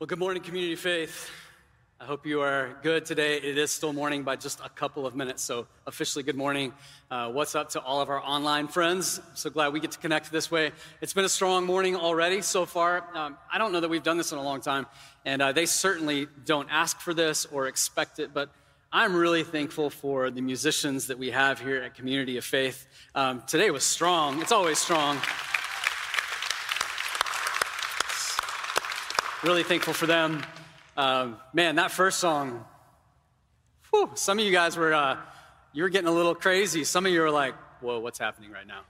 Well, good morning, Community Faith. I hope you are good today. It is still morning by just a couple of minutes, so officially good morning. Uh, what's up to all of our online friends? So glad we get to connect this way. It's been a strong morning already so far. Um, I don't know that we've done this in a long time, and uh, they certainly don't ask for this or expect it, but I'm really thankful for the musicians that we have here at Community of Faith. Um, today was strong, it's always strong. Really thankful for them. Um, man, that first song, whew, some of you guys were, uh, you were getting a little crazy. Some of you were like, whoa, what's happening right now?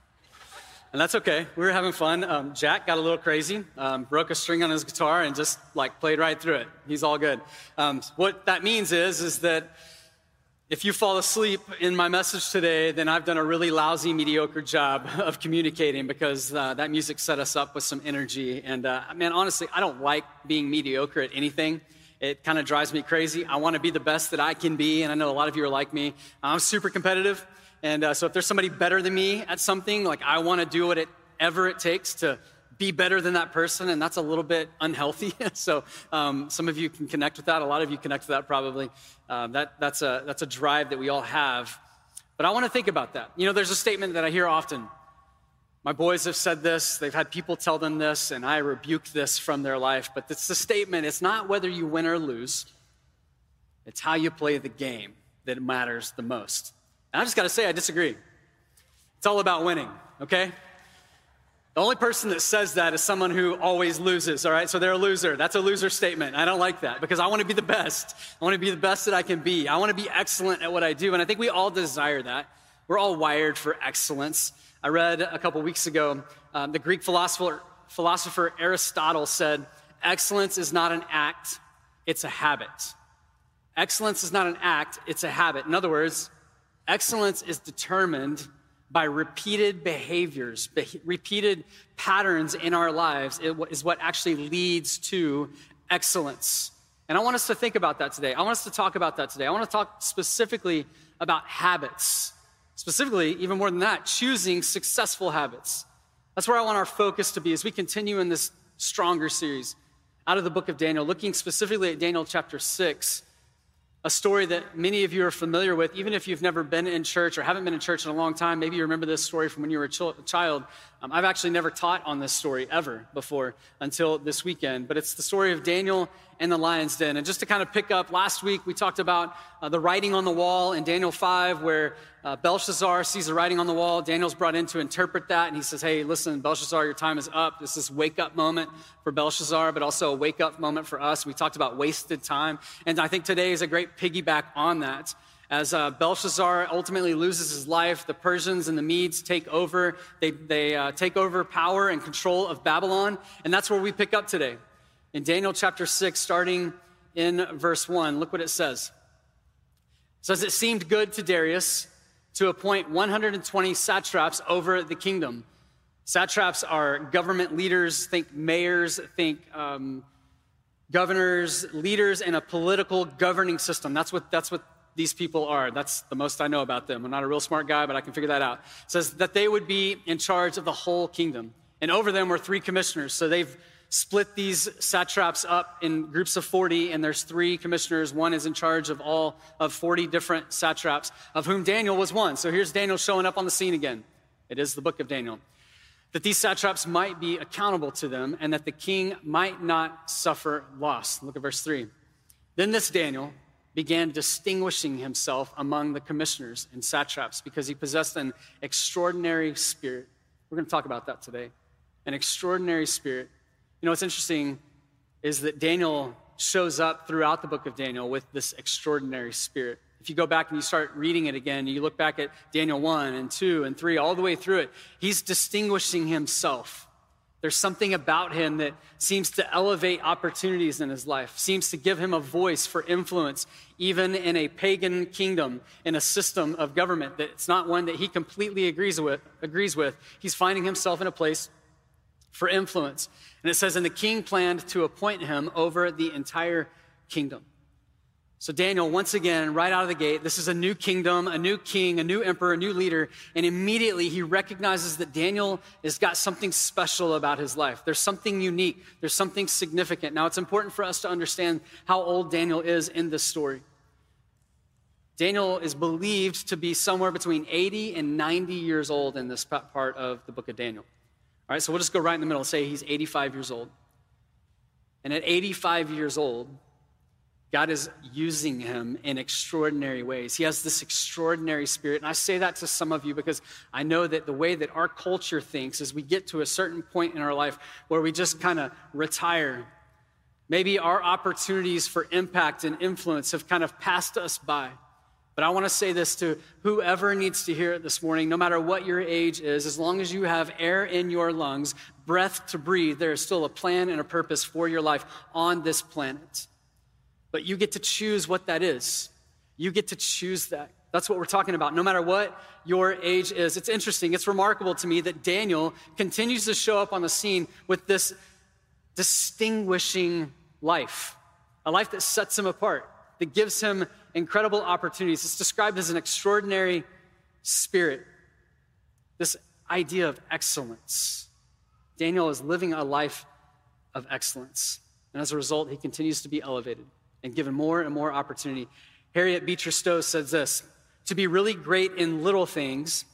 And that's okay. We were having fun. Um, Jack got a little crazy, um, broke a string on his guitar, and just like played right through it. He's all good. Um, what that means is, is that if you fall asleep in my message today, then I've done a really lousy, mediocre job of communicating because uh, that music set us up with some energy. And uh, man, honestly, I don't like being mediocre at anything. It kind of drives me crazy. I want to be the best that I can be, and I know a lot of you are like me. I'm super competitive, and uh, so if there's somebody better than me at something, like I want to do whatever it takes to be better than that person, and that's a little bit unhealthy. so um, some of you can connect with that. A lot of you connect with that probably. Um, that, that's, a, that's a drive that we all have. But I want to think about that. You know, there's a statement that I hear often. My boys have said this, they've had people tell them this, and I rebuke this from their life. But it's the statement it's not whether you win or lose, it's how you play the game that matters the most. And I just got to say, I disagree. It's all about winning, okay? The only person that says that is someone who always loses, all right? So they're a loser. That's a loser statement. I don't like that because I want to be the best. I want to be the best that I can be. I want to be excellent at what I do. And I think we all desire that. We're all wired for excellence. I read a couple weeks ago um, the Greek philosopher, philosopher Aristotle said, Excellence is not an act, it's a habit. Excellence is not an act, it's a habit. In other words, excellence is determined by repeated behaviors, be- repeated patterns in our lives is what actually leads to excellence. And I want us to think about that today. I want us to talk about that today. I want to talk specifically about habits. Specifically, even more than that, choosing successful habits. That's where I want our focus to be as we continue in this stronger series out of the book of Daniel, looking specifically at Daniel chapter 6 a story that many of you are familiar with, even if you've never been in church or haven't been in church in a long time. Maybe you remember this story from when you were a child. Um, I've actually never taught on this story ever before until this weekend, but it's the story of Daniel and the lion's den. And just to kind of pick up, last week we talked about uh, the writing on the wall in Daniel 5, where uh, Belshazzar sees the writing on the wall. Daniel's brought in to interpret that, and he says, Hey, listen, Belshazzar, your time is up. This is wake up moment for Belshazzar, but also a wake up moment for us. We talked about wasted time, and I think today is a great piggyback on that. As uh, Belshazzar ultimately loses his life, the Persians and the Medes take over. They, they uh, take over power and control of Babylon. And that's where we pick up today. In Daniel chapter 6, starting in verse 1, look what it says. It says, It seemed good to Darius to appoint 120 satraps over the kingdom. Satraps are government leaders, think mayors, think um, governors, leaders in a political governing system. That's what, that's what these people are. That's the most I know about them. I'm not a real smart guy, but I can figure that out. It says that they would be in charge of the whole kingdom. And over them were three commissioners. So they've split these satraps up in groups of 40, and there's three commissioners. One is in charge of all of 40 different satraps, of whom Daniel was one. So here's Daniel showing up on the scene again. It is the book of Daniel. That these satraps might be accountable to them, and that the king might not suffer loss. Look at verse 3. Then this Daniel, began distinguishing himself among the commissioners and satraps because he possessed an extraordinary spirit. We're going to talk about that today. An extraordinary spirit. You know, what's interesting is that Daniel shows up throughout the book of Daniel with this extraordinary spirit. If you go back and you start reading it again, you look back at Daniel 1 and 2 and 3, all the way through it, he's distinguishing himself there's something about him that seems to elevate opportunities in his life, seems to give him a voice for influence, even in a pagan kingdom, in a system of government that it's not one that he completely agrees with. Agrees with. He's finding himself in a place for influence. And it says, and the king planned to appoint him over the entire kingdom. So, Daniel, once again, right out of the gate, this is a new kingdom, a new king, a new emperor, a new leader. And immediately he recognizes that Daniel has got something special about his life. There's something unique, there's something significant. Now, it's important for us to understand how old Daniel is in this story. Daniel is believed to be somewhere between 80 and 90 years old in this part of the book of Daniel. All right, so we'll just go right in the middle, say he's 85 years old. And at 85 years old, God is using him in extraordinary ways. He has this extraordinary spirit. And I say that to some of you because I know that the way that our culture thinks is we get to a certain point in our life where we just kind of retire. Maybe our opportunities for impact and influence have kind of passed us by. But I want to say this to whoever needs to hear it this morning, no matter what your age is, as long as you have air in your lungs, breath to breathe, there is still a plan and a purpose for your life on this planet. But you get to choose what that is. You get to choose that. That's what we're talking about, no matter what your age is. It's interesting. It's remarkable to me that Daniel continues to show up on the scene with this distinguishing life, a life that sets him apart, that gives him incredible opportunities. It's described as an extraordinary spirit, this idea of excellence. Daniel is living a life of excellence. And as a result, he continues to be elevated and given more and more opportunity. Harriet Beecher Stowe says this To be really great in little things,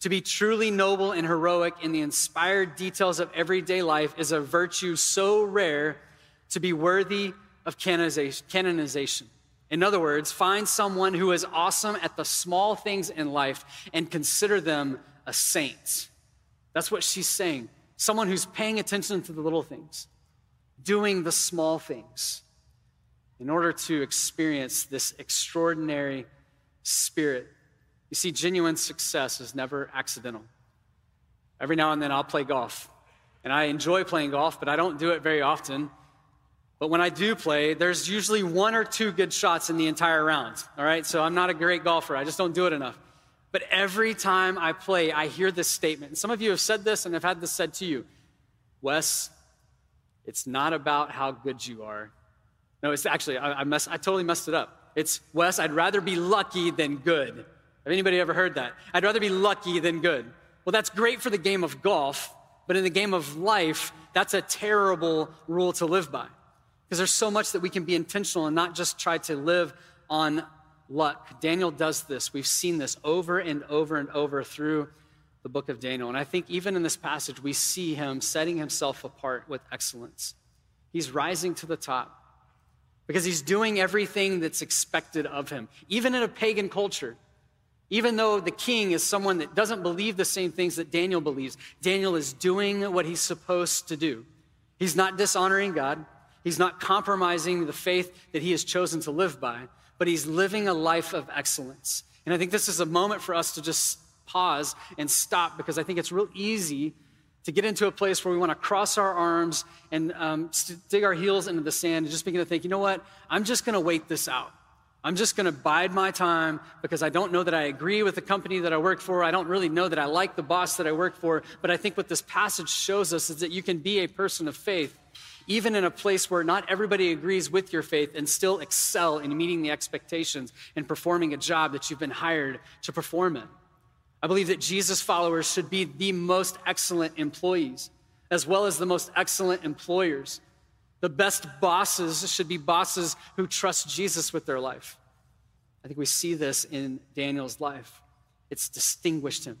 to be truly noble and heroic in the inspired details of everyday life is a virtue so rare to be worthy of canonization. In other words, find someone who is awesome at the small things in life and consider them a saint. That's what she's saying. Someone who's paying attention to the little things, doing the small things in order to experience this extraordinary spirit. You see, genuine success is never accidental. Every now and then I'll play golf, and I enjoy playing golf, but I don't do it very often. But when I do play, there's usually one or two good shots in the entire round. All right, so I'm not a great golfer, I just don't do it enough. But every time I play, I hear this statement. And some of you have said this and have had this said to you Wes, it's not about how good you are, no, it's actually, I, I, mess, I totally messed it up. It's, Wes, I'd rather be lucky than good. Have anybody ever heard that? I'd rather be lucky than good. Well, that's great for the game of golf, but in the game of life, that's a terrible rule to live by. Because there's so much that we can be intentional and not just try to live on luck. Daniel does this. We've seen this over and over and over through the book of Daniel. And I think even in this passage, we see him setting himself apart with excellence. He's rising to the top because he's doing everything that's expected of him, even in a pagan culture. Even though the king is someone that doesn't believe the same things that Daniel believes, Daniel is doing what he's supposed to do. He's not dishonoring God, he's not compromising the faith that he has chosen to live by, but he's living a life of excellence. And I think this is a moment for us to just pause and stop because I think it's real easy to get into a place where we want to cross our arms and um, dig our heels into the sand and just begin to think, you know what? I'm just going to wait this out. I'm just going to bide my time because I don't know that I agree with the company that I work for. I don't really know that I like the boss that I work for. But I think what this passage shows us is that you can be a person of faith, even in a place where not everybody agrees with your faith, and still excel in meeting the expectations and performing a job that you've been hired to perform in. I believe that Jesus followers should be the most excellent employees, as well as the most excellent employers. The best bosses should be bosses who trust Jesus with their life. I think we see this in Daniel's life. It's distinguished him.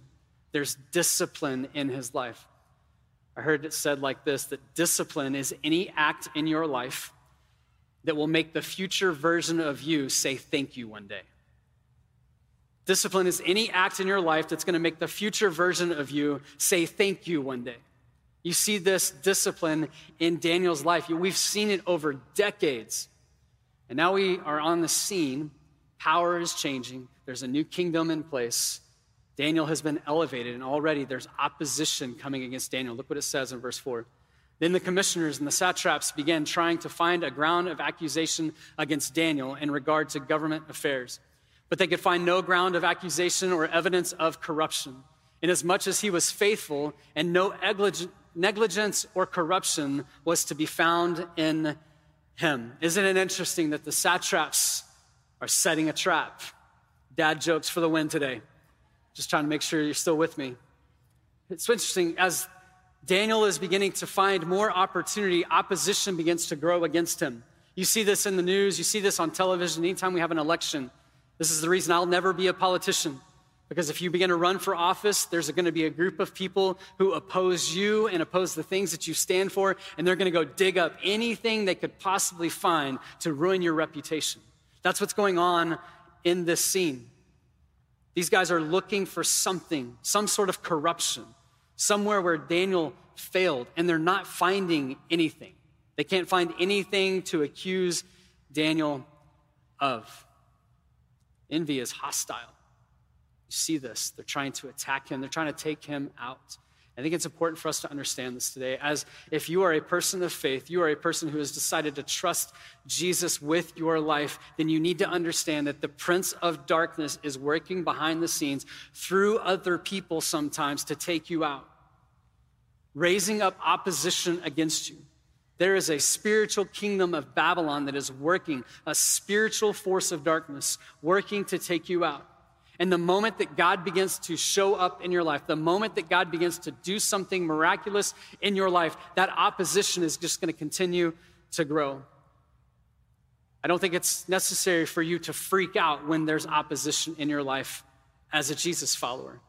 There's discipline in his life. I heard it said like this that discipline is any act in your life that will make the future version of you say thank you one day. Discipline is any act in your life that's going to make the future version of you say thank you one day. You see this discipline in Daniel's life. We've seen it over decades. And now we are on the scene. Power is changing. There's a new kingdom in place. Daniel has been elevated, and already there's opposition coming against Daniel. Look what it says in verse 4. Then the commissioners and the satraps began trying to find a ground of accusation against Daniel in regard to government affairs. But they could find no ground of accusation or evidence of corruption, inasmuch as he was faithful and no negligence or corruption was to be found in him. Isn't it interesting that the satraps are setting a trap. Dad jokes for the win today. Just trying to make sure you're still with me. It's interesting, as Daniel is beginning to find more opportunity, opposition begins to grow against him. You see this in the news, you see this on television anytime we have an election. This is the reason I'll never be a politician. Because if you begin to run for office, there's going to be a group of people who oppose you and oppose the things that you stand for, and they're going to go dig up anything they could possibly find to ruin your reputation. That's what's going on in this scene. These guys are looking for something, some sort of corruption, somewhere where Daniel failed, and they're not finding anything. They can't find anything to accuse Daniel of. Envy is hostile. You see this. They're trying to attack him, they're trying to take him out. I think it's important for us to understand this today. As if you are a person of faith, you are a person who has decided to trust Jesus with your life, then you need to understand that the prince of darkness is working behind the scenes through other people sometimes to take you out, raising up opposition against you. There is a spiritual kingdom of Babylon that is working, a spiritual force of darkness working to take you out. And the moment that God begins to show up in your life, the moment that God begins to do something miraculous in your life, that opposition is just going to continue to grow. I don't think it's necessary for you to freak out when there's opposition in your life as a Jesus follower.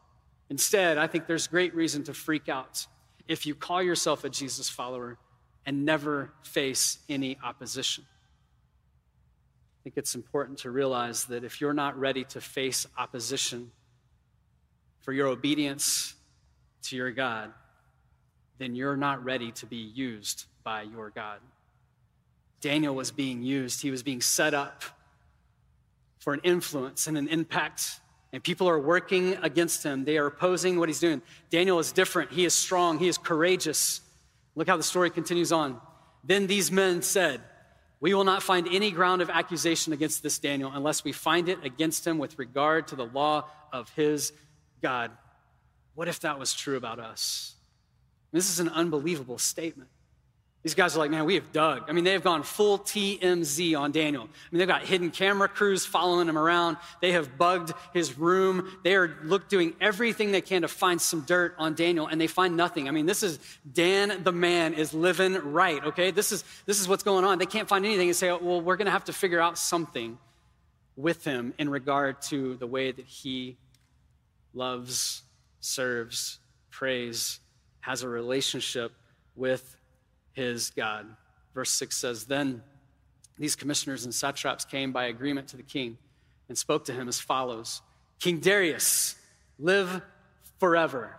Instead, I think there's great reason to freak out if you call yourself a Jesus follower and never face any opposition think it's important to realize that if you're not ready to face opposition for your obedience to your God, then you're not ready to be used by your God. Daniel was being used, he was being set up for an influence and an impact. And people are working against him. They are opposing what he's doing. Daniel is different. He is strong. He is courageous. Look how the story continues on. Then these men said, we will not find any ground of accusation against this Daniel unless we find it against him with regard to the law of his God. What if that was true about us? This is an unbelievable statement. These guys are like, man, we have dug. I mean, they have gone full TMZ on Daniel. I mean, they've got hidden camera crews following him around. They have bugged his room. They are look, doing everything they can to find some dirt on Daniel, and they find nothing. I mean, this is Dan the man is living right, okay? This is, this is what's going on. They can't find anything and say, oh, well, we're going to have to figure out something with him in regard to the way that he loves, serves, prays, has a relationship with his God. Verse 6 says, Then these commissioners and satraps came by agreement to the king and spoke to him as follows King Darius, live forever.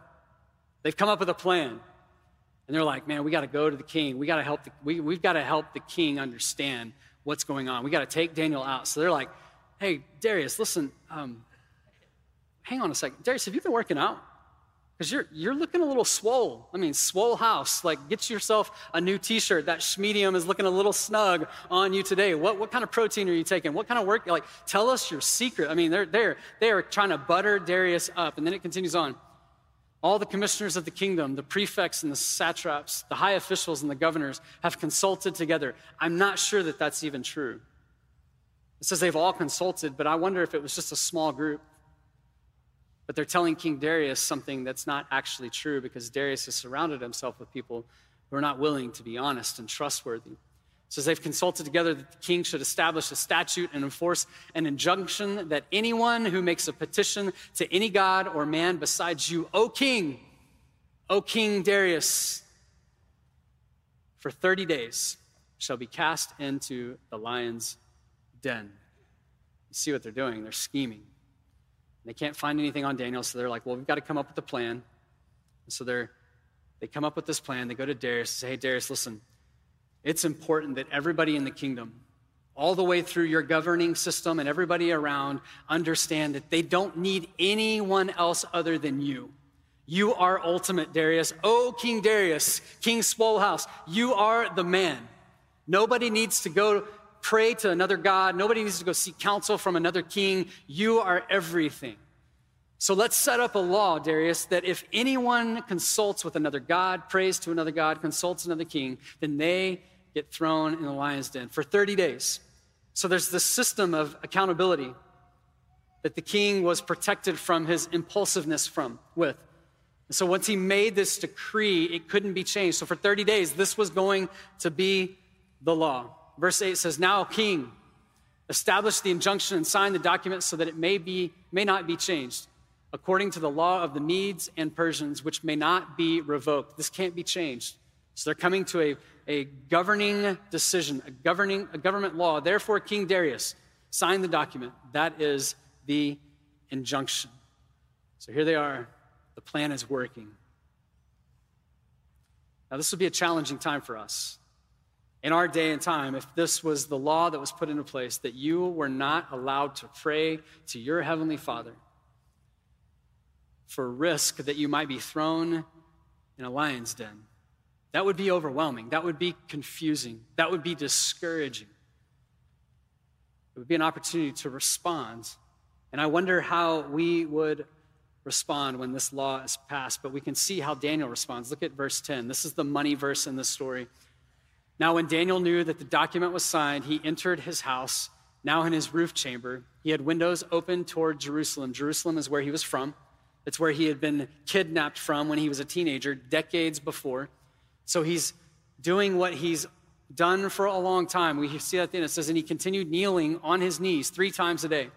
They've come up with a plan. And they're like, man, we got to go to the king. We got to help the, we, we've got to help the king understand what's going on. We got to take Daniel out. So they're like, hey, Darius, listen, um, hang on a second. Darius, have you been working out? Because you're, you're looking a little swole. I mean, swole house. Like, get yourself a new t shirt. That medium is looking a little snug on you today. What, what kind of protein are you taking? What kind of work? Like, tell us your secret. I mean, they're, they're, they're trying to butter Darius up. And then it continues on. All the commissioners of the kingdom, the prefects and the satraps, the high officials and the governors have consulted together. I'm not sure that that's even true. It says they've all consulted, but I wonder if it was just a small group. But they're telling King Darius something that's not actually true because Darius has surrounded himself with people who are not willing to be honest and trustworthy. So they've consulted together that the king should establish a statute and enforce an injunction that anyone who makes a petition to any god or man besides you, O king, O king Darius, for 30 days shall be cast into the lion's den. You see what they're doing? They're scheming. They can't find anything on Daniel, so they're like, well, we've got to come up with a plan. And so they're, they come up with this plan. They go to Darius and say, hey, Darius, listen, it's important that everybody in the kingdom, all the way through your governing system and everybody around, understand that they don't need anyone else other than you. You are ultimate, Darius. Oh, King Darius, King Swolehouse, you are the man. Nobody needs to go pray to another God. Nobody needs to go seek counsel from another king. You are everything. So let's set up a law, Darius, that if anyone consults with another God, prays to another God, consults another king, then they get thrown in the lion's den for 30 days. So there's this system of accountability that the king was protected from his impulsiveness from with. And so once he made this decree, it couldn't be changed. So for 30 days, this was going to be the law. Verse 8 says, Now, king, establish the injunction and sign the document so that it may, be, may not be changed, according to the law of the Medes and Persians, which may not be revoked. This can't be changed. So they're coming to a, a governing decision, a governing a government law. Therefore, King Darius signed the document. That is the injunction. So here they are. The plan is working. Now, this will be a challenging time for us. In our day and time, if this was the law that was put into place, that you were not allowed to pray to your Heavenly Father for risk that you might be thrown in a lion's den, that would be overwhelming. That would be confusing. That would be discouraging. It would be an opportunity to respond and I wonder how we would respond when this law is passed, but we can see how Daniel responds. Look at verse 10. This is the money verse in this story. Now, when Daniel knew that the document was signed, he entered his house, now in his roof chamber. He had windows open toward Jerusalem. Jerusalem is where he was from. It's where he had been kidnapped from when he was a teenager, decades before. So he's doing what he's done for a long time. We see that then. It says, and he continued kneeling on his knees three times a day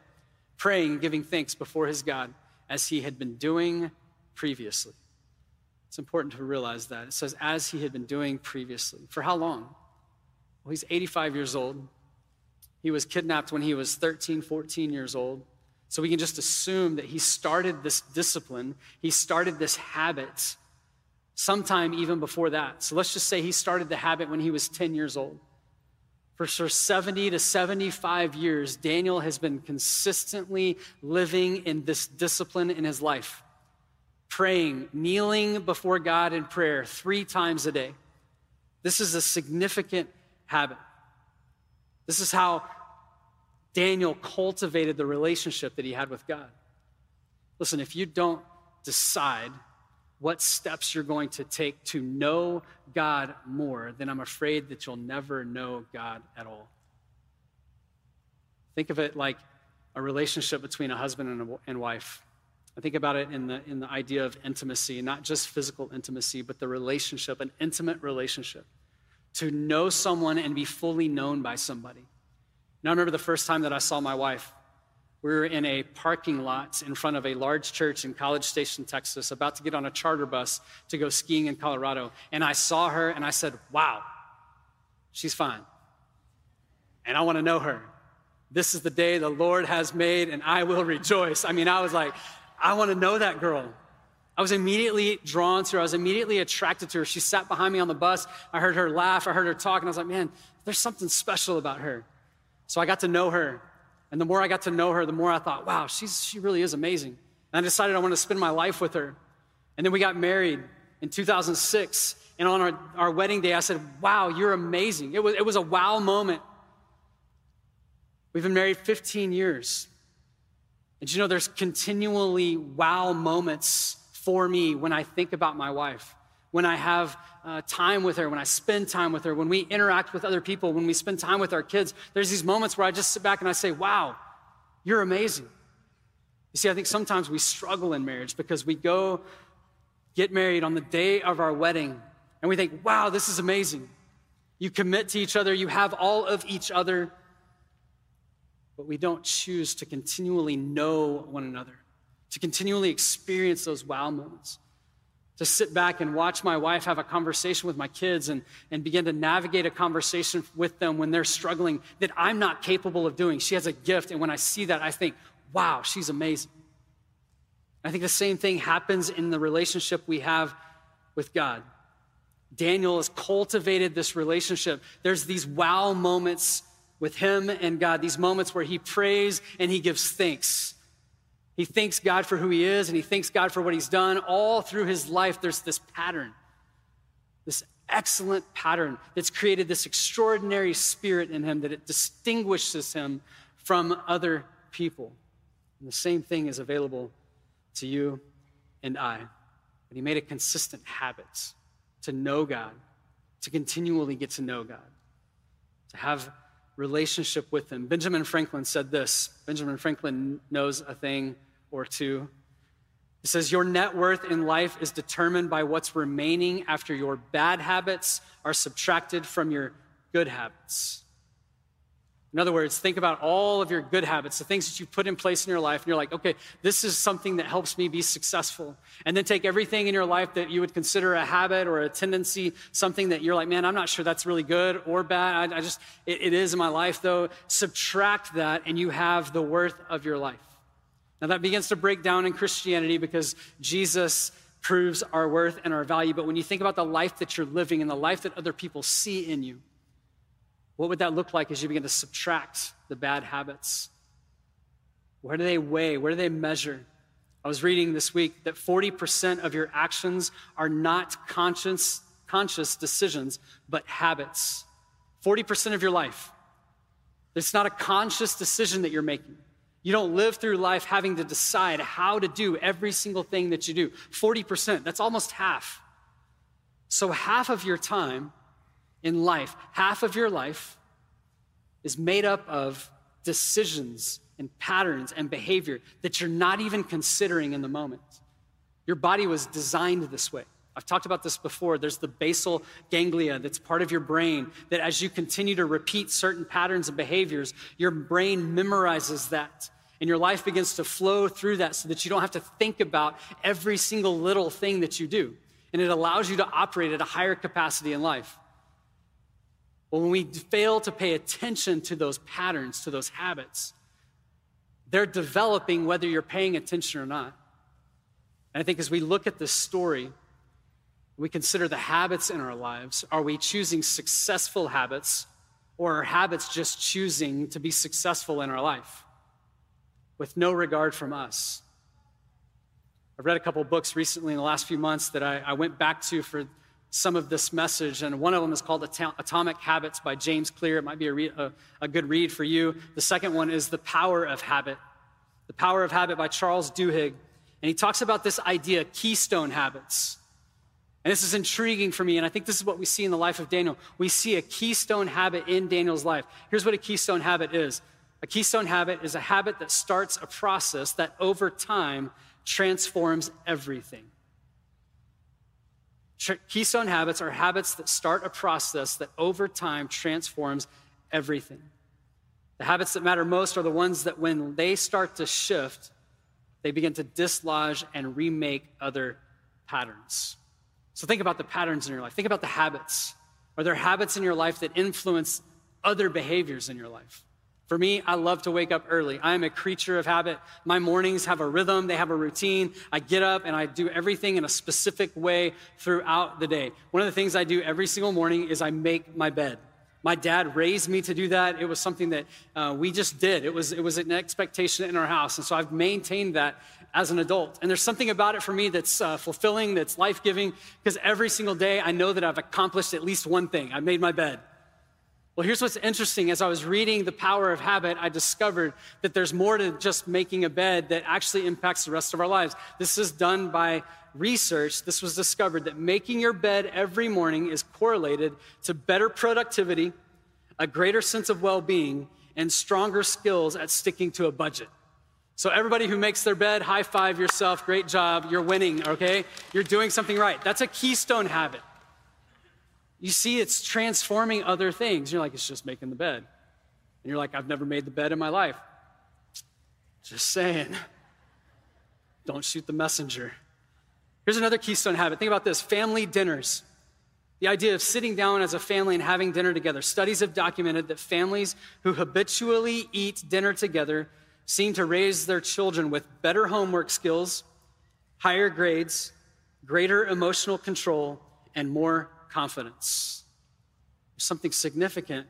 praying, giving thanks before his God as he had been doing previously. It's important to realize that. It says, as he had been doing previously. For how long? Well, he's 85 years old. He was kidnapped when he was 13, 14 years old. So we can just assume that he started this discipline, he started this habit sometime even before that. So let's just say he started the habit when he was 10 years old. For 70 to 75 years, Daniel has been consistently living in this discipline in his life, praying, kneeling before God in prayer three times a day. This is a significant habit. This is how Daniel cultivated the relationship that he had with God. Listen, if you don't decide what steps you're going to take to know God more, then I'm afraid that you'll never know God at all. Think of it like a relationship between a husband and, a, and wife. I think about it in the, in the idea of intimacy, not just physical intimacy, but the relationship, an intimate relationship. To know someone and be fully known by somebody. Now, I remember the first time that I saw my wife. We were in a parking lot in front of a large church in College Station, Texas, about to get on a charter bus to go skiing in Colorado. And I saw her and I said, Wow, she's fine. And I want to know her. This is the day the Lord has made, and I will rejoice. I mean, I was like, I want to know that girl. I was immediately drawn to her. I was immediately attracted to her. She sat behind me on the bus. I heard her laugh. I heard her talk, and I was like, man, there's something special about her. So I got to know her. And the more I got to know her, the more I thought, wow, she's, she really is amazing. And I decided I wanted to spend my life with her. And then we got married in 2006. And on our, our wedding day, I said, wow, you're amazing. It was, it was a wow moment. We've been married 15 years. And you know, there's continually wow moments for me when I think about my wife when I have uh, time with her, when I spend time with her, when we interact with other people, when we spend time with our kids, there's these moments where I just sit back and I say, Wow, you're amazing. You see, I think sometimes we struggle in marriage because we go get married on the day of our wedding and we think, Wow, this is amazing. You commit to each other, you have all of each other, but we don't choose to continually know one another, to continually experience those wow moments to sit back and watch my wife have a conversation with my kids and, and begin to navigate a conversation with them when they're struggling that I'm not capable of doing. She has a gift, and when I see that, I think, wow, she's amazing. I think the same thing happens in the relationship we have with God. Daniel has cultivated this relationship. There's these wow moments with him and God, these moments where he prays and he gives thanks. He thanks God for who he is and he thanks God for what he's done. All through his life, there's this pattern, this excellent pattern that's created this extraordinary spirit in him that it distinguishes him from other people. And the same thing is available to you and I. But he made a consistent habit to know God, to continually get to know God, to have relationship with them. Benjamin Franklin said this Benjamin Franklin knows a thing or two. He says, Your net worth in life is determined by what's remaining after your bad habits are subtracted from your good habits. In other words, think about all of your good habits, the things that you put in place in your life, and you're like, okay, this is something that helps me be successful. And then take everything in your life that you would consider a habit or a tendency, something that you're like, man, I'm not sure that's really good or bad. I, I just, it, it is in my life though. Subtract that, and you have the worth of your life. Now that begins to break down in Christianity because Jesus proves our worth and our value. But when you think about the life that you're living and the life that other people see in you, what would that look like as you begin to subtract the bad habits? Where do they weigh? Where do they measure? I was reading this week that 40% of your actions are not conscious, conscious decisions, but habits. 40% of your life. It's not a conscious decision that you're making. You don't live through life having to decide how to do every single thing that you do. 40%, that's almost half. So, half of your time in life, half of your life is made up of decisions and patterns and behavior that you're not even considering in the moment. Your body was designed this way. I've talked about this before. There's the basal ganglia that's part of your brain that as you continue to repeat certain patterns and behaviors, your brain memorizes that. And your life begins to flow through that so that you don't have to think about every single little thing that you do. And it allows you to operate at a higher capacity in life. But when we fail to pay attention to those patterns, to those habits, they're developing whether you're paying attention or not. And I think as we look at this story, we consider the habits in our lives. Are we choosing successful habits, or are habits just choosing to be successful in our life with no regard from us? I've read a couple books recently in the last few months that I, I went back to for some of this message, and one of them is called Atomic Habits by James Clear. It might be a, re- a, a, good read for you. The second one is The Power of Habit, The Power of Habit by Charles Duhigg. And he talks about this idea, keystone habits. And this is intriguing for me, and I think this is what we see in the life of Daniel. We see a keystone habit in Daniel's life. Here's what a keystone habit is a keystone habit is a habit that starts a process that over time transforms everything. Keystone habits are habits that start a process that over time transforms everything. The habits that matter most are the ones that when they start to shift, they begin to dislodge and remake other patterns. So think about the patterns in your life. Think about the habits. Are there habits in your life that influence other behaviors in your life? For me, I love to wake up early. I am a creature of habit. My mornings have a rhythm, they have a routine. I get up and I do everything in a specific way throughout the day. One of the things I do every single morning is I make my bed. My dad raised me to do that. It was something that uh, we just did. It was, it was an expectation in our house. And so I've maintained that as an adult. And there's something about it for me that's uh, fulfilling, that's life giving, because every single day I know that I've accomplished at least one thing. I've made my bed. Well, here's what's interesting. As I was reading The Power of Habit, I discovered that there's more to just making a bed that actually impacts the rest of our lives. This is done by research. This was discovered that making your bed every morning is correlated to better productivity, a greater sense of well being, and stronger skills at sticking to a budget. So, everybody who makes their bed, high five yourself. Great job. You're winning, okay? You're doing something right. That's a keystone habit. You see, it's transforming other things. You're like, it's just making the bed. And you're like, I've never made the bed in my life. Just saying. Don't shoot the messenger. Here's another keystone habit. Think about this family dinners. The idea of sitting down as a family and having dinner together. Studies have documented that families who habitually eat dinner together seem to raise their children with better homework skills, higher grades, greater emotional control, and more confidence. There's something significant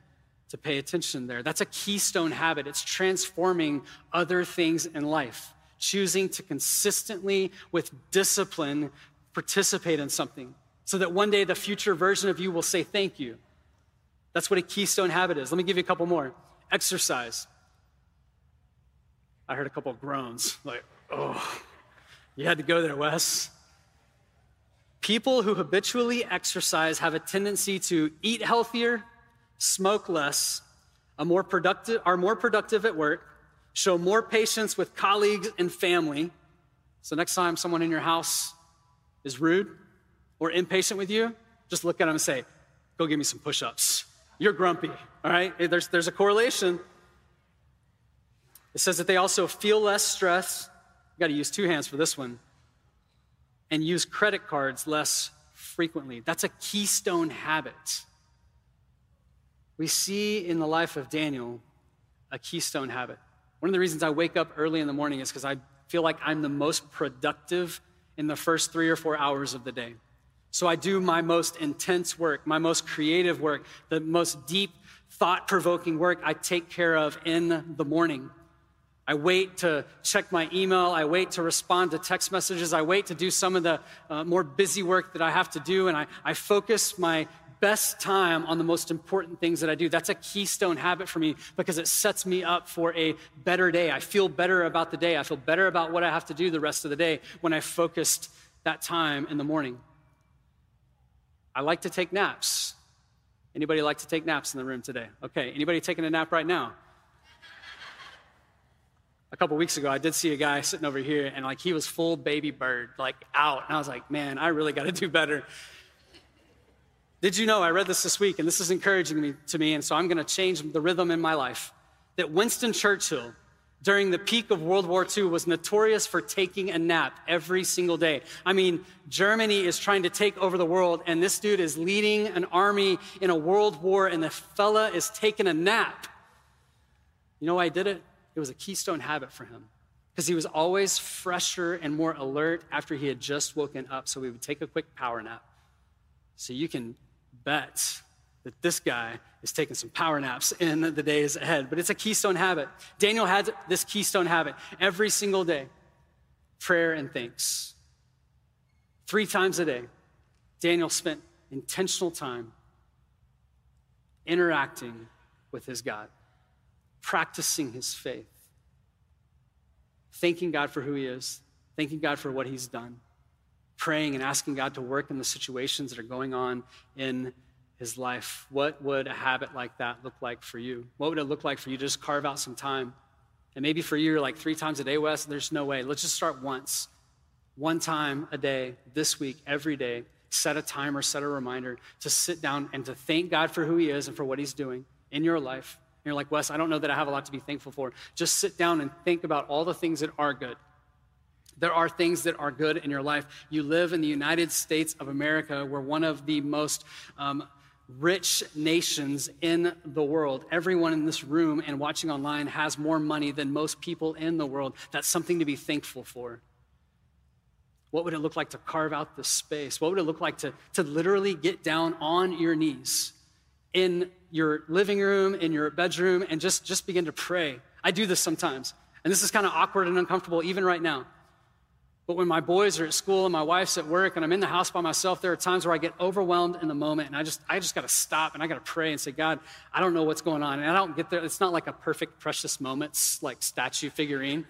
to pay attention there. That's a keystone habit. It's transforming other things in life, choosing to consistently, with discipline, participate in something so that one day the future version of you will say thank you. That's what a keystone habit is. Let me give you a couple more. Exercise. I heard a couple of groans, like, oh, you had to go there, Wes. People who habitually exercise have a tendency to eat healthier, smoke less, are more productive, are more productive at work, show more patience with colleagues and family. So next time someone in your house is rude or impatient with you, just look at them and say, Go give me some push ups. You're grumpy, all right? There's, there's a correlation. It says that they also feel less stress. You got to use two hands for this one. And use credit cards less frequently. That's a keystone habit. We see in the life of Daniel a keystone habit. One of the reasons I wake up early in the morning is because I feel like I'm the most productive in the first three or four hours of the day. So I do my most intense work, my most creative work, the most deep, thought provoking work I take care of in the morning. I wait to check my email. I wait to respond to text messages. I wait to do some of the uh, more busy work that I have to do. And I, I focus my best time on the most important things that I do. That's a keystone habit for me because it sets me up for a better day. I feel better about the day. I feel better about what I have to do the rest of the day when I focused that time in the morning. I like to take naps. Anybody like to take naps in the room today? Okay, anybody taking a nap right now? A couple weeks ago, I did see a guy sitting over here, and like he was full baby bird, like out. And I was like, man, I really got to do better. Did you know? I read this this week, and this is encouraging me to me, and so I'm going to change the rhythm in my life. That Winston Churchill, during the peak of World War II, was notorious for taking a nap every single day. I mean, Germany is trying to take over the world, and this dude is leading an army in a world war, and the fella is taking a nap. You know why I did it? It was a keystone habit for him because he was always fresher and more alert after he had just woken up. So we would take a quick power nap. So you can bet that this guy is taking some power naps in the days ahead. But it's a keystone habit. Daniel had this keystone habit every single day prayer and thanks. Three times a day, Daniel spent intentional time interacting with his God practicing his faith, thanking God for who he is, thanking God for what he's done, praying and asking God to work in the situations that are going on in his life. What would a habit like that look like for you? What would it look like for you to just carve out some time? And maybe for you, like three times a day, Wes, there's no way. Let's just start once. One time a day, this week, every day. Set a timer, set a reminder to sit down and to thank God for who He is and for what He's doing in your life you're like, Wes, I don't know that I have a lot to be thankful for. Just sit down and think about all the things that are good. There are things that are good in your life. You live in the United States of America. We're one of the most um, rich nations in the world. Everyone in this room and watching online has more money than most people in the world. That's something to be thankful for. What would it look like to carve out the space? What would it look like to, to literally get down on your knees in your living room, in your bedroom, and just, just begin to pray. I do this sometimes. And this is kind of awkward and uncomfortable even right now. But when my boys are at school and my wife's at work and I'm in the house by myself, there are times where I get overwhelmed in the moment and I just I just got to stop and I got to pray and say, God, I don't know what's going on. And I don't get there. It's not like a perfect precious moments like statue figurine.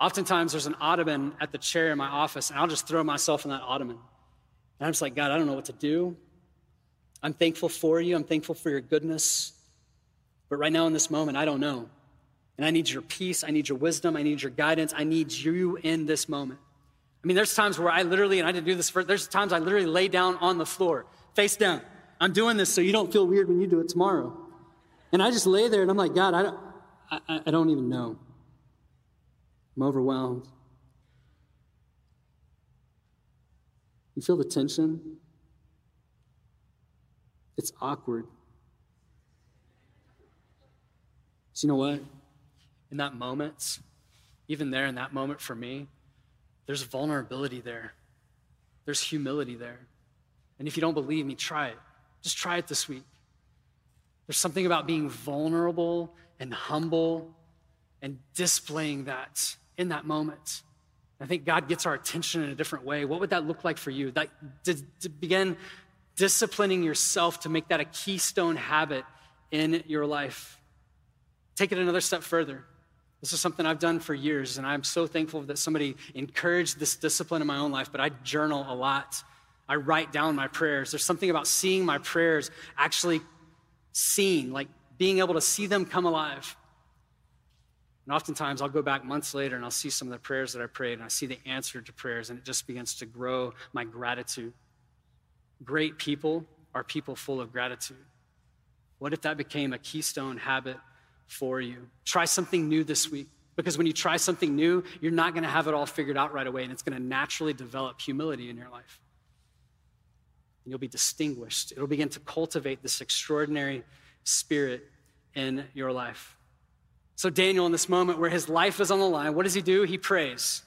Oftentimes there's an ottoman at the chair in my office and I'll just throw myself in that ottoman. And I'm just like, God, I don't know what to do. I'm thankful for you. I'm thankful for your goodness. But right now in this moment, I don't know. And I need your peace. I need your wisdom. I need your guidance. I need you in this moment. I mean, there's times where I literally, and I didn't do this first, there's times I literally lay down on the floor, face down. I'm doing this so you don't feel weird when you do it tomorrow. And I just lay there and I'm like, God, I don't, I, I don't even know. I'm overwhelmed. You feel the tension? It's awkward. So, you know what? In that moment, even there in that moment for me, there's vulnerability there, there's humility there. And if you don't believe me, try it. Just try it this week. There's something about being vulnerable and humble and displaying that in that moment. I think God gets our attention in a different way. What would that look like for you? That to, to begin disciplining yourself to make that a keystone habit in your life. Take it another step further. This is something I've done for years, and I'm so thankful that somebody encouraged this discipline in my own life, but I journal a lot. I write down my prayers. There's something about seeing my prayers actually seen, like being able to see them come alive. And oftentimes I'll go back months later and I'll see some of the prayers that I prayed and I see the answer to prayers and it just begins to grow my gratitude. Great people are people full of gratitude. What if that became a keystone habit for you? Try something new this week because when you try something new, you're not going to have it all figured out right away and it's going to naturally develop humility in your life. And you'll be distinguished. It'll begin to cultivate this extraordinary spirit in your life. So, Daniel, in this moment where his life is on the line, what does he do? He prays.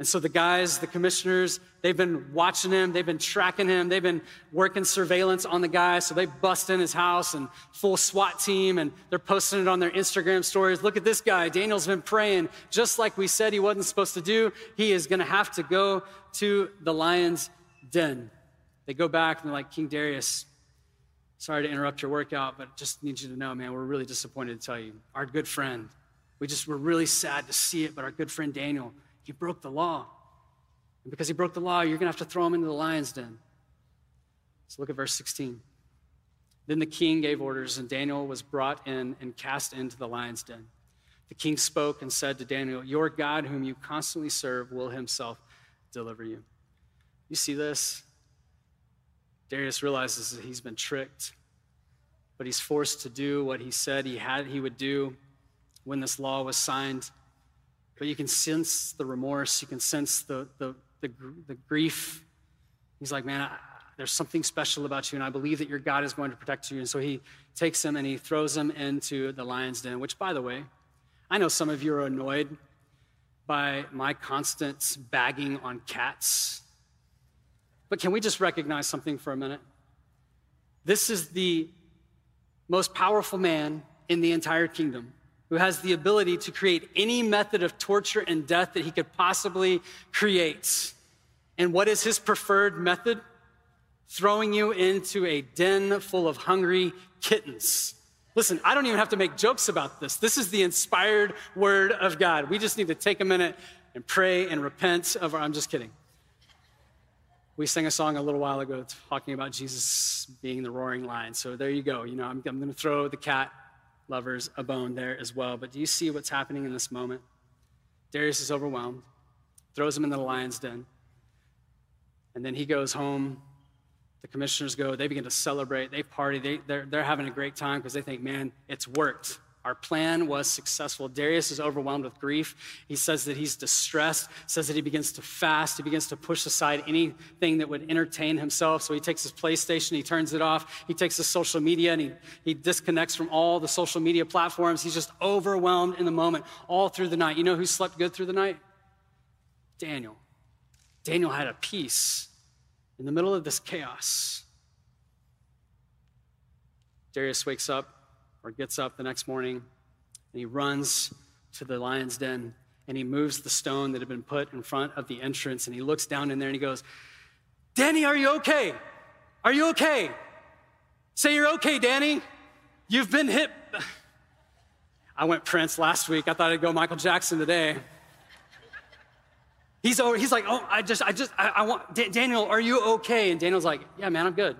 And so the guys, the commissioners, they've been watching him, they've been tracking him, they've been working surveillance on the guy. So they bust in his house and full SWAT team, and they're posting it on their Instagram stories. Look at this guy. Daniel's been praying just like we said he wasn't supposed to do. He is going to have to go to the lion's den. They go back and they're like, King Darius, Sorry to interrupt your workout, but just need you to know, man, we're really disappointed to tell you. Our good friend, we just were really sad to see it, but our good friend Daniel, he broke the law. And because he broke the law, you're going to have to throw him into the lion's den. So look at verse 16. Then the king gave orders, and Daniel was brought in and cast into the lion's den. The king spoke and said to Daniel, Your God, whom you constantly serve, will himself deliver you. You see this? Darius realizes that he's been tricked, but he's forced to do what he said he had he would do when this law was signed. But you can sense the remorse, you can sense the, the, the, the grief. He's like, man, I, there's something special about you, and I believe that your God is going to protect you. And so he takes him and he throws him into the lion's den, which, by the way, I know some of you are annoyed by my constant bagging on cats but can we just recognize something for a minute? This is the most powerful man in the entire kingdom who has the ability to create any method of torture and death that he could possibly create. And what is his preferred method? Throwing you into a den full of hungry kittens. Listen, I don't even have to make jokes about this. This is the inspired word of God. We just need to take a minute and pray and repent of our, I'm just kidding. We sang a song a little while ago talking about Jesus being the roaring lion. So there you go. You know, I'm, I'm going to throw the cat lovers a bone there as well. But do you see what's happening in this moment? Darius is overwhelmed, throws him into the lion's den. And then he goes home. The commissioners go, they begin to celebrate, they party, they, they're, they're having a great time because they think, man, it's worked. Our plan was successful. Darius is overwhelmed with grief. He says that he's distressed, says that he begins to fast. He begins to push aside anything that would entertain himself. So he takes his PlayStation, he turns it off. He takes his social media and he, he disconnects from all the social media platforms. He's just overwhelmed in the moment all through the night. You know who slept good through the night? Daniel. Daniel had a peace in the middle of this chaos. Darius wakes up or gets up the next morning and he runs to the lion's den and he moves the stone that had been put in front of the entrance and he looks down in there and he goes, Danny, are you okay? Are you okay? Say you're okay, Danny. You've been hit. I went Prince last week. I thought I'd go Michael Jackson today. He's, over, he's like, oh, I just, I just, I, I want, Daniel, are you okay? And Daniel's like, yeah, man, I'm good.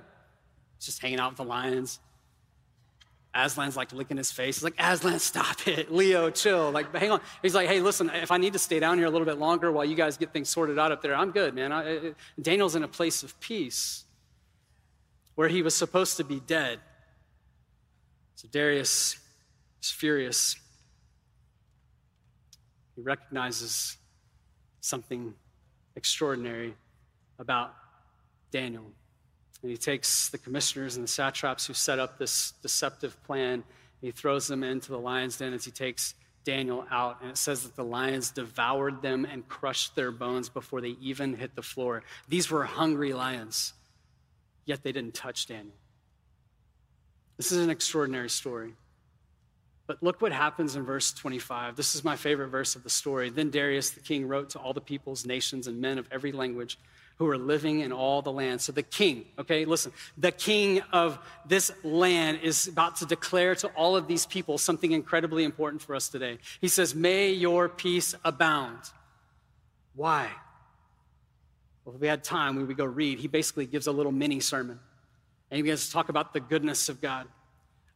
Just hanging out with the lions. Aslan's like licking his face. He's like, Aslan, stop it. Leo, chill. Like, hang on. He's like, hey, listen, if I need to stay down here a little bit longer while you guys get things sorted out up there, I'm good, man. I, Daniel's in a place of peace where he was supposed to be dead. So Darius is furious. He recognizes something extraordinary about Daniel. And he takes the commissioners and the satraps who set up this deceptive plan, and he throws them into the lion's den as he takes Daniel out. And it says that the lions devoured them and crushed their bones before they even hit the floor. These were hungry lions, yet they didn't touch Daniel. This is an extraordinary story. But look what happens in verse 25. This is my favorite verse of the story. Then Darius the king wrote to all the peoples, nations, and men of every language who are living in all the land. So the king, okay, listen, the king of this land is about to declare to all of these people something incredibly important for us today. He says, May your peace abound. Why? Well, if we had time, we would go read. He basically gives a little mini sermon. And he begins to talk about the goodness of God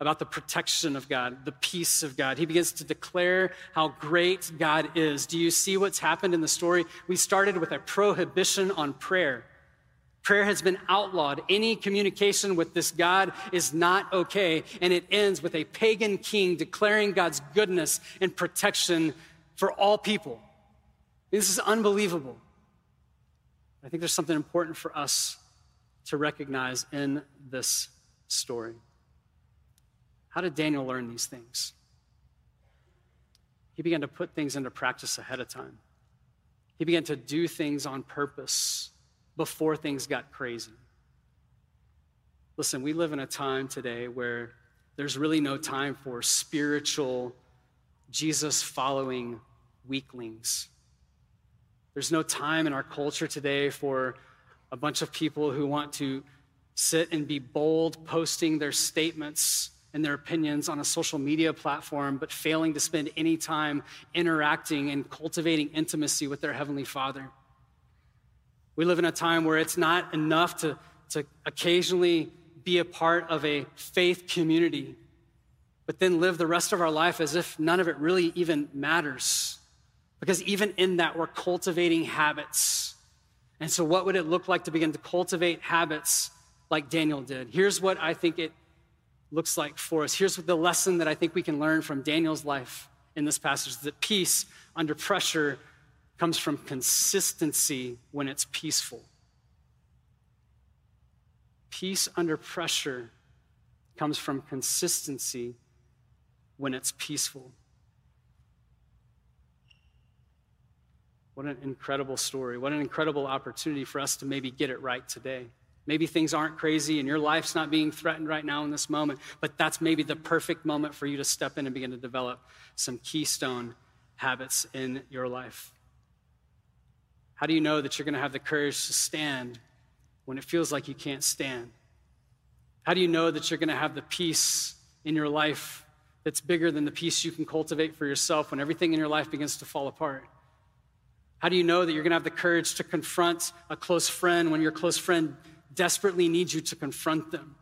about the protection of God, the peace of God. He begins to declare how great God is. Do you see what's happened in the story? We started with a prohibition on prayer. Prayer has been outlawed. Any communication with this God is not okay. And it ends with a pagan king declaring God's goodness and protection for all people. This is unbelievable. I think there's something important for us to recognize in this story. How did Daniel learn these things? He began to put things into practice ahead of time. He began to do things on purpose before things got crazy. Listen, we live in a time today where there's really no time for spiritual, Jesus following weaklings. There's no time in our culture today for a bunch of people who want to sit and be bold, posting their statements and their opinions on a social media platform, but failing to spend any time interacting and cultivating intimacy with their Heavenly Father. We live in a time where it's not enough to, to occasionally be a part of a faith community, but then live the rest of our life as if none of it really even matters. Because even in that, we're cultivating habits. And so, what would it look like to begin to cultivate habits like Daniel did? Here's what I think it looks like for us. Here's the lesson that I think we can learn from Daniel's life in this passage that peace under pressure comes from consistency when it's peaceful. Peace under pressure comes from consistency when it's peaceful. What an incredible story. What an incredible opportunity for us to maybe get it right today. Maybe things aren't crazy and your life's not being threatened right now in this moment, but that's maybe the perfect moment for you to step in and begin to develop some keystone habits in your life. How do you know that you're going to have the courage to stand when it feels like you can't stand? How do you know that you're going to have the peace in your life that's bigger than the peace you can cultivate for yourself when everything in your life begins to fall apart? How do you know that you're going to have the courage to confront a close friend when your close friend desperately need you to confront them?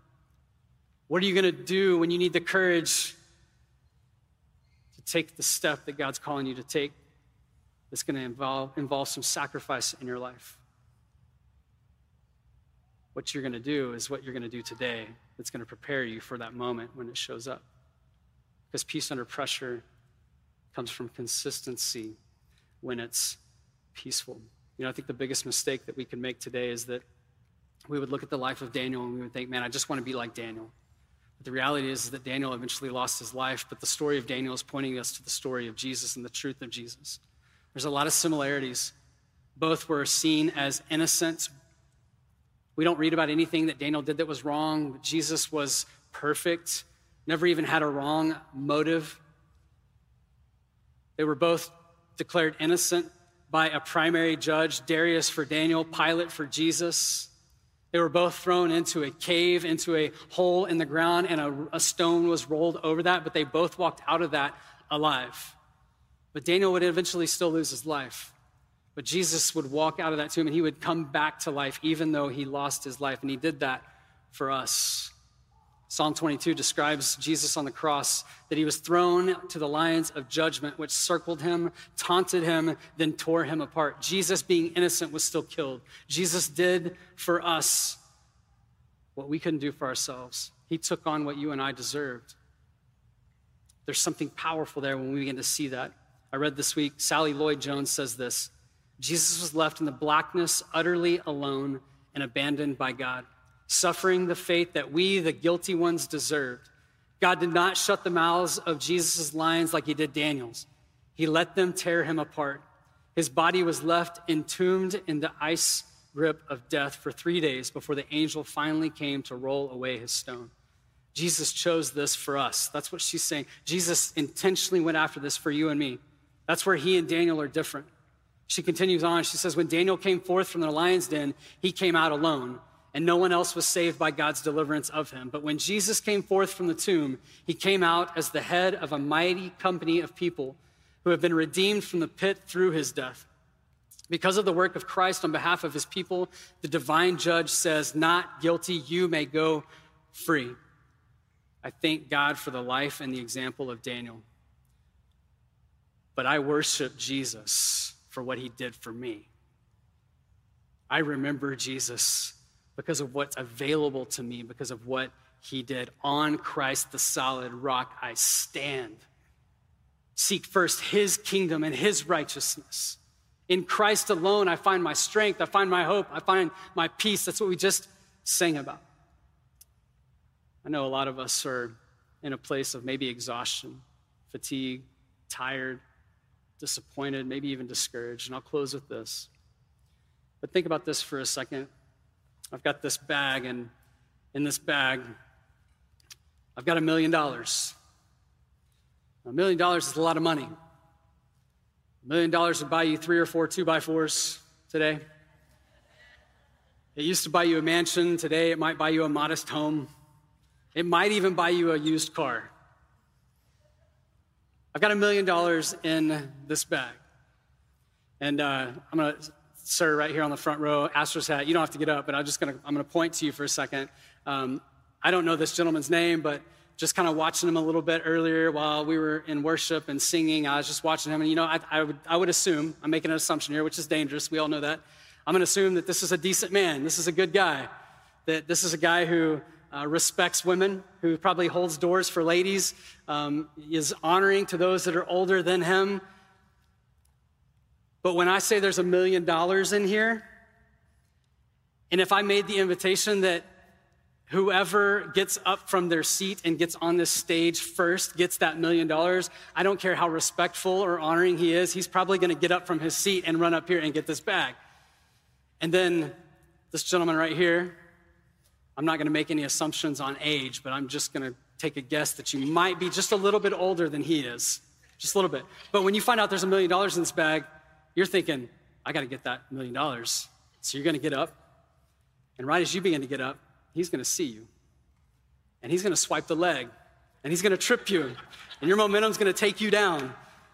What are you going to do when you need the courage to take the step that God's calling you to take that's going to involve, involve some sacrifice in your life? What you're going to do is what you're going to do today that's going to prepare you for that moment when it shows up. Because peace under pressure comes from consistency when it's peaceful. You know, I think the biggest mistake that we can make today is that we would look at the life of Daniel and we would think, man, I just want to be like Daniel. But the reality is, that Daniel eventually lost his life, but the story of Daniel is pointing us to the story of Jesus and the truth of Jesus. There's a lot of similarities. Both were seen as innocent. We don't read about anything that Daniel did that was wrong. Jesus was perfect, never even had a wrong motive. They were both declared innocent by a primary judge, Darius for Daniel, Pilate for Jesus. They were both thrown into a cave, into a hole in the ground, and a, a, stone was rolled over that, but they both walked out of that alive. But Daniel would eventually still lose his life. But Jesus would walk out of that tomb and he would come back to life, even though he lost his life. And he did that for us. Psalm 22 describes Jesus on the cross that he was thrown to the lions of judgment, which circled him, taunted him, then tore him apart. Jesus, being innocent, was still killed. Jesus did for us what we couldn't do for ourselves. He took on what you and I deserved. There's something powerful there when we begin to see that. I read this week, Sally Lloyd Jones says this Jesus was left in the blackness, utterly alone and abandoned by God suffering the fate that we, the guilty ones, deserved. God did not shut the mouths of Jesus' lions like he did Daniel's. He let them tear him apart. His body was left entombed in the ice grip of death for three days before the angel finally came to roll away his stone. Jesus chose this for us. That's what she's saying. Jesus intentionally went after this for you and me. That's where he and Daniel are different. She continues on. She says, When Daniel came forth from the lion's den, he came out alone and no one else was saved by God's deliverance of him. But when Jesus came forth from the tomb, he came out as the head of a mighty company of people who have been redeemed from the pit through his death. Because of the work of Christ on behalf of his people, the divine judge says, Not guilty, you may go free. I thank God for the life and the example of Daniel. But I worship Jesus for what he did for me. I remember Jesus because of what's available to me, because of what he did. On Christ, the solid rock, I stand. Seek first his kingdom and his righteousness. In Christ alone, I find my strength, I find my hope, I find my peace. That's what we just sang about. I know a lot of us are in a place of maybe exhaustion, fatigue, tired, disappointed, maybe even discouraged. And I'll close with this. But think about this for a second. I've got this bag, and in this bag, I've got a million dollars. A million dollars is a lot of money. A million dollars would buy you three or four two by fours today. It used to buy you a mansion. Today, it might buy you a modest home. It might even buy you a used car. I've got a million dollars in this bag. And uh, I'm going to, sir, right here on the front row, Astro's hat. You don't have to get up, but I'm just to, I'm to point to you for a second. Um, I don't know this gentleman's name, but just kind of watching him a little bit earlier while we were in worship and singing. I was just watching him, and you know, I, I, would, I would assume, I'm making an assumption here, which is dangerous. We all know that. I'm to assume that this is a decent man. This is a good guy. That this is a guy who uh, respects women, who probably holds doors for ladies, um, is honoring to those that are older than him. But when I say there's a million dollars in here, and if I made the invitation that whoever gets up from their seat and gets on this stage first gets that million dollars, I don't care how respectful or honoring he is, he's probably gonna get up from his seat and run up here and get this bag. And then this gentleman right here, I'm not to make any assumptions on age, but I'm just to take a guess that you might be just a little bit older than he is. Just a little bit. But when you find out there's a million dollars in this bag, you're thinking, I got to get that million dollars. So you're going to get up. And right as you begin to get up, he's going to see you. And he's going to swipe the leg. And he's going to trip you. And your momentum's going to take you down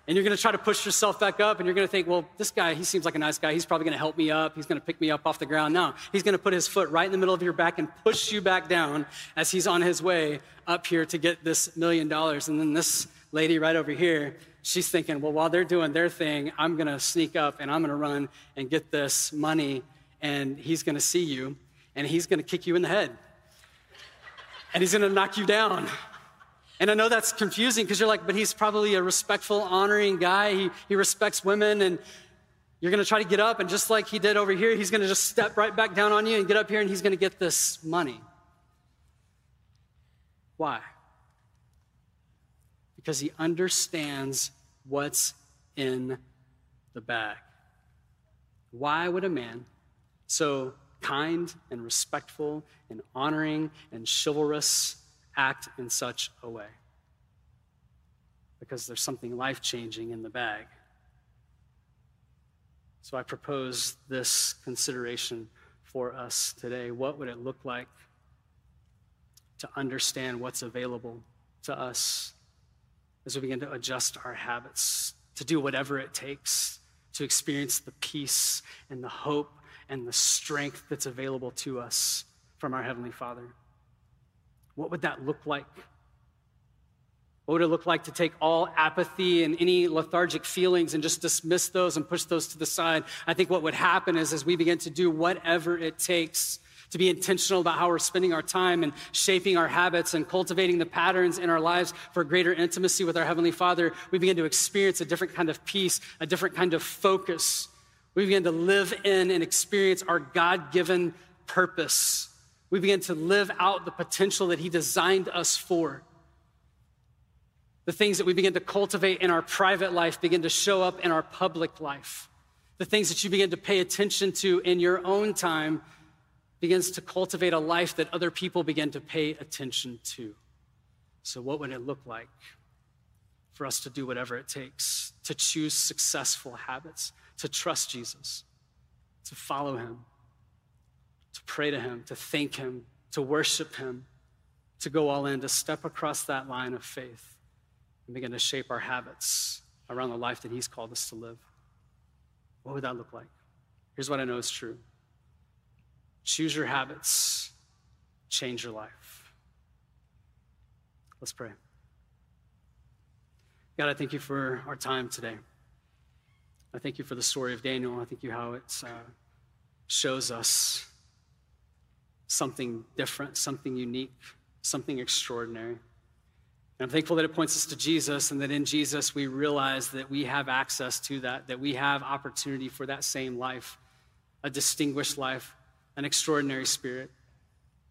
and you're going to try to push yourself back up and you're going to think well this guy he seems like a nice guy he's probably going to help me up he's going to pick me up off the ground no he's going to put his foot right in the middle of your back and push you back down as he's on his way up here to get this million dollars and then this lady right over here she's thinking well while they're doing their thing i'm going to sneak up and i'm going to run and get this money and he's going to see you and he's going to kick you in the head and he's going to knock you down and I know that's confusing because you're like, but he's probably a respectful, honoring guy. He, he respects women, and you're going to try to get up, and just like he did over here, he's going to just step right back down on you and get up here, and he's going to get this money. Why? Because he understands what's in the bag. Why would a man so kind and respectful and honoring and chivalrous act in such a way because there's something life changing in the bag. So I propose this consideration for us today. What would it look like to understand what's available to us as we begin to adjust our habits, to do whatever it takes to experience the peace and the hope and the strength that's available to us from our Heavenly Father? What would that look like? What would it look like to take all apathy and any lethargic feelings and just dismiss those and push those to the side? I think what would happen is as we begin to do whatever it takes to be intentional about how we're spending our time and shaping our habits and cultivating the patterns in our lives for greater intimacy with our Heavenly Father, we begin to experience a different kind of peace, a different kind of focus. We begin to live in and experience our God given purpose we begin to live out the potential that He designed us for. The things that we begin to cultivate in our private life begin to show up in our public life. The things that you begin to pay attention to in your own time begins to cultivate a life that other people begin to pay attention to. So, what would it look like for us to do whatever it takes to choose successful habits, to trust Jesus, to follow Him? to pray to Him, to thank Him, to worship Him, to go all in, to step across that line of faith and begin to shape our habits around the life that He's called us to live. What would that look like? Here's what I know is true choose your habits, change your life. Let's pray. God, I thank you for our time today. I thank you for the story of Daniel. I thank you how it uh, shows us something different, something unique, something extraordinary. And I'm thankful that it points us to Jesus and that in Jesus we realize that we have access to that, that we have opportunity for that same life, a distinguished life, an extraordinary spirit.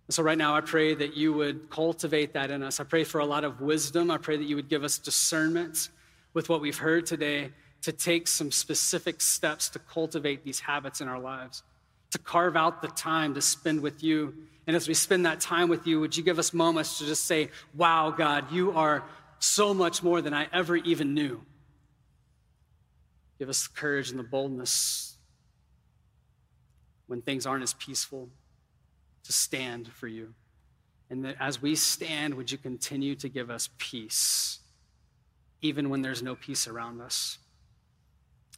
And so, right now, I pray that you would cultivate that in us. I pray for a lot of wisdom. I pray that you would give us discernment with what we've heard today to take some specific steps to cultivate these habits in our lives, to carve out the time to spend with you. And as we spend that time with you, would you give us moments to just say, Wow, God, you are so much more than I ever even knew? Give us the courage and the boldness when things aren't as peaceful to stand for you. And that as we stand, would you continue to give us peace, even when there's no peace around us?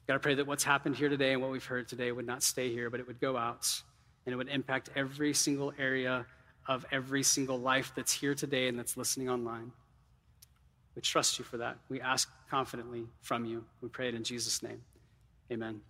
God, I pray that what's happened here today and what we've heard today would not stay here, but it would go out and it would impact every single area of every single life that's here today and that's listening online. We trust you for that. We ask confidently from you. We pray it in Jesus' name. Amen.